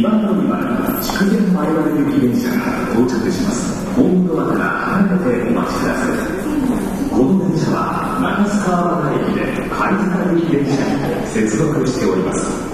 2番乗り場に筑前前原行き電車が到着します。ホームドアから離れてお待ちください。この電車は中須川原駅で貝塚行き電車に接続しております。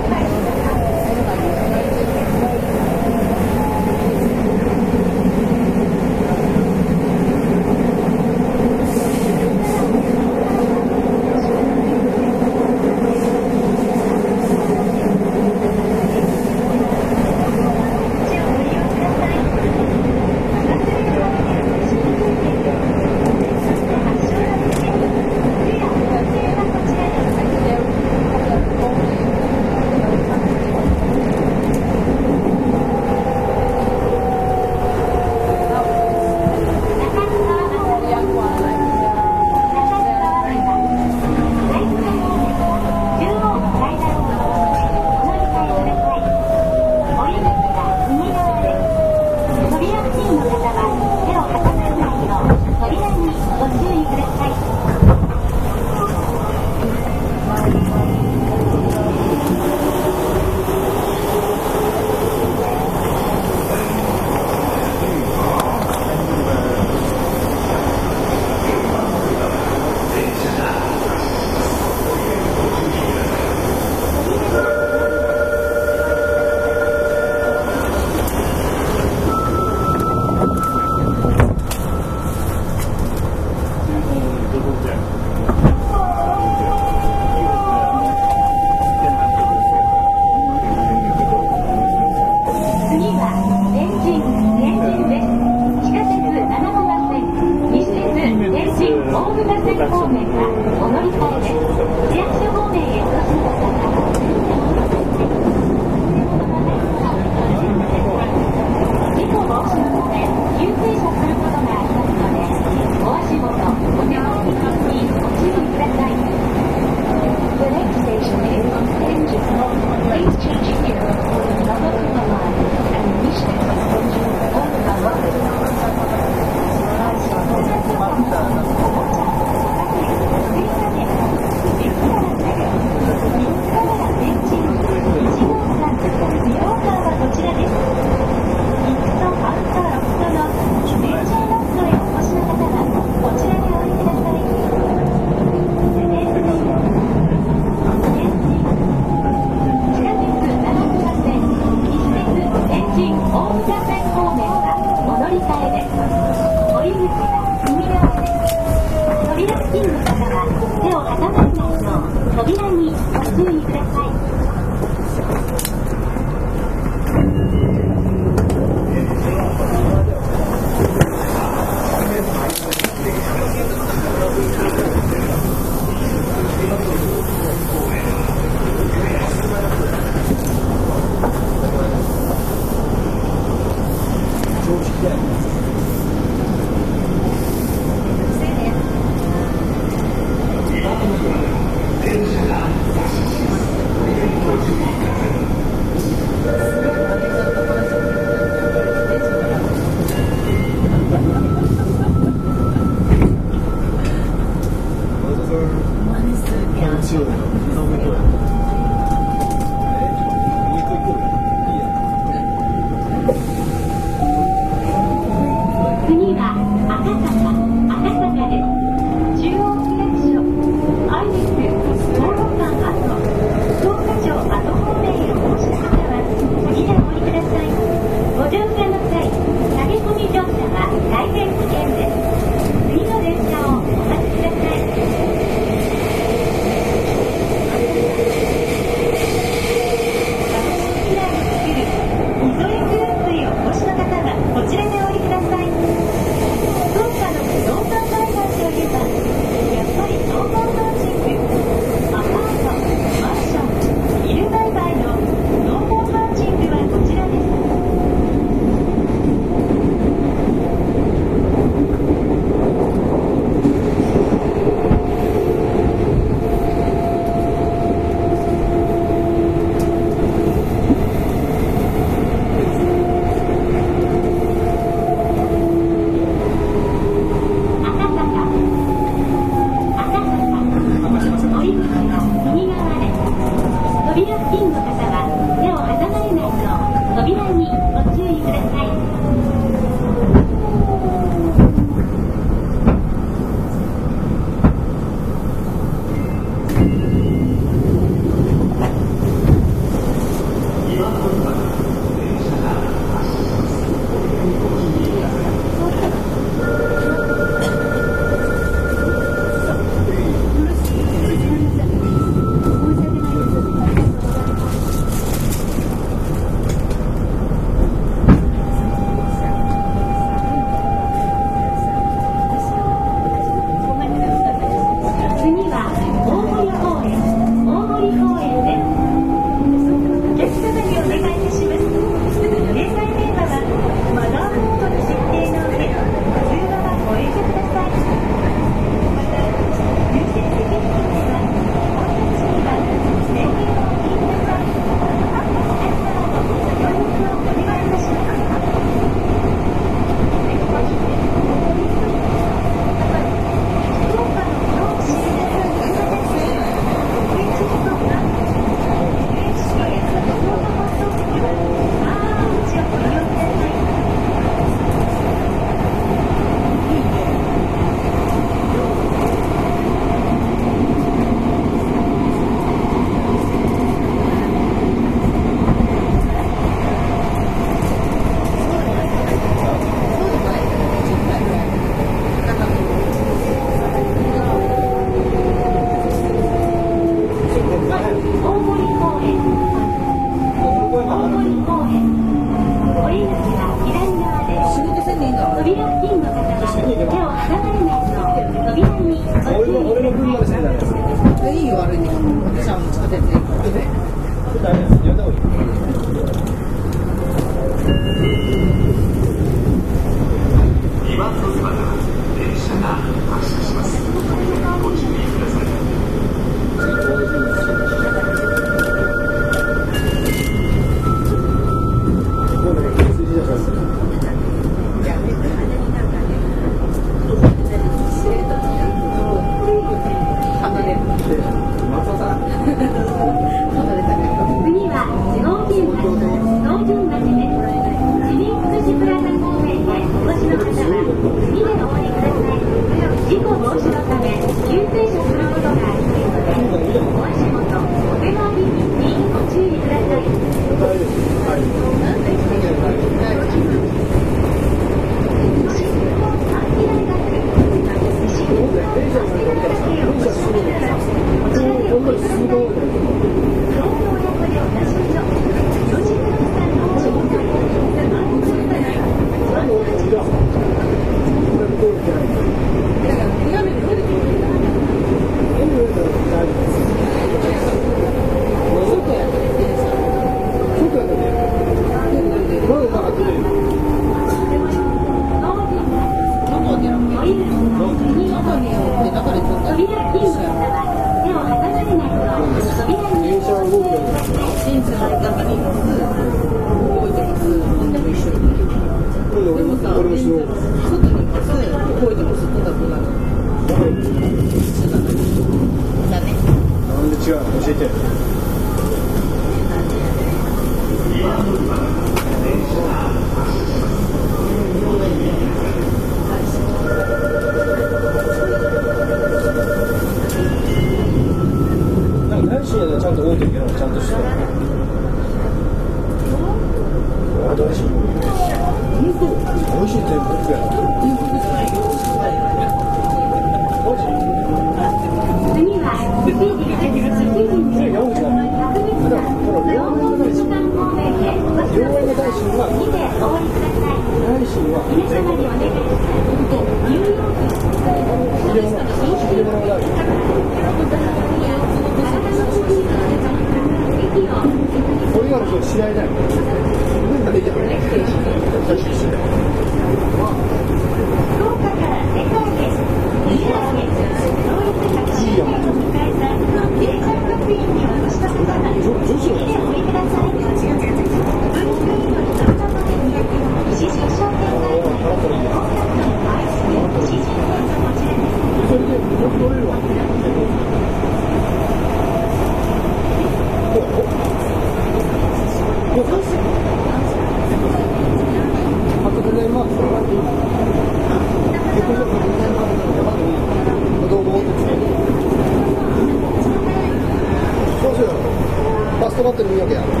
うファス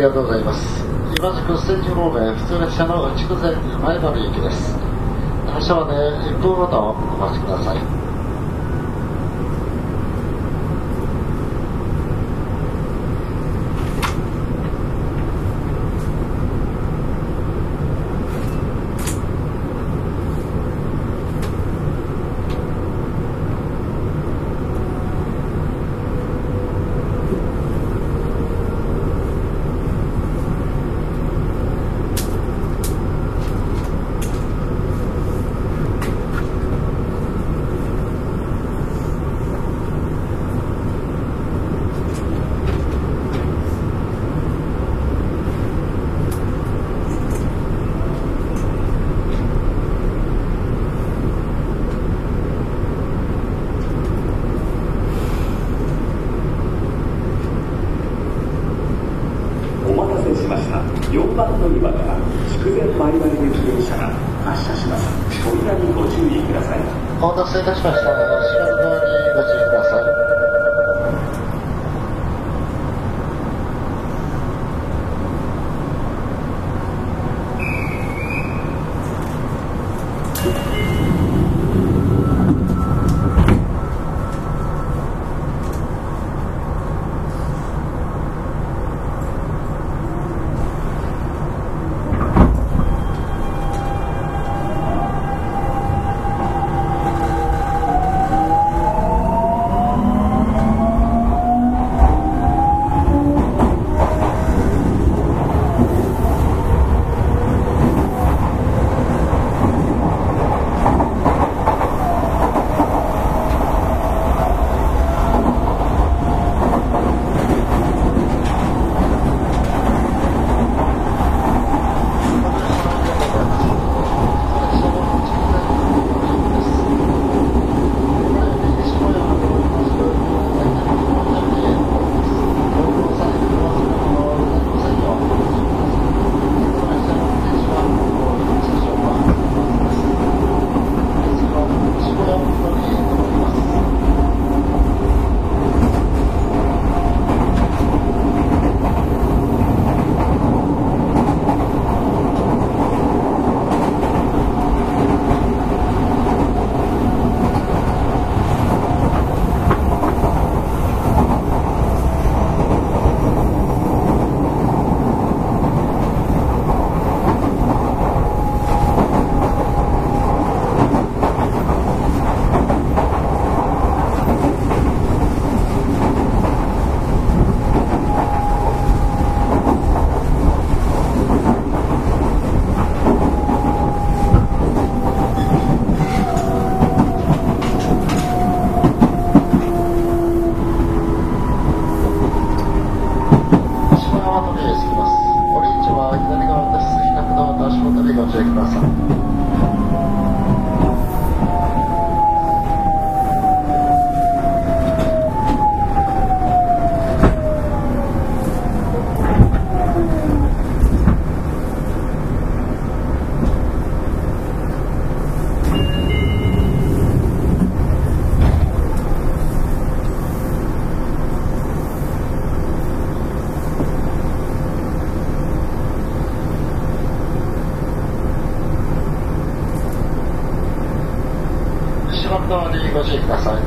りがとうございます。今宿ステージ方面普通列車の筑前前原行きです。発車まで1分ほどお待ちください。島側にご注意ください。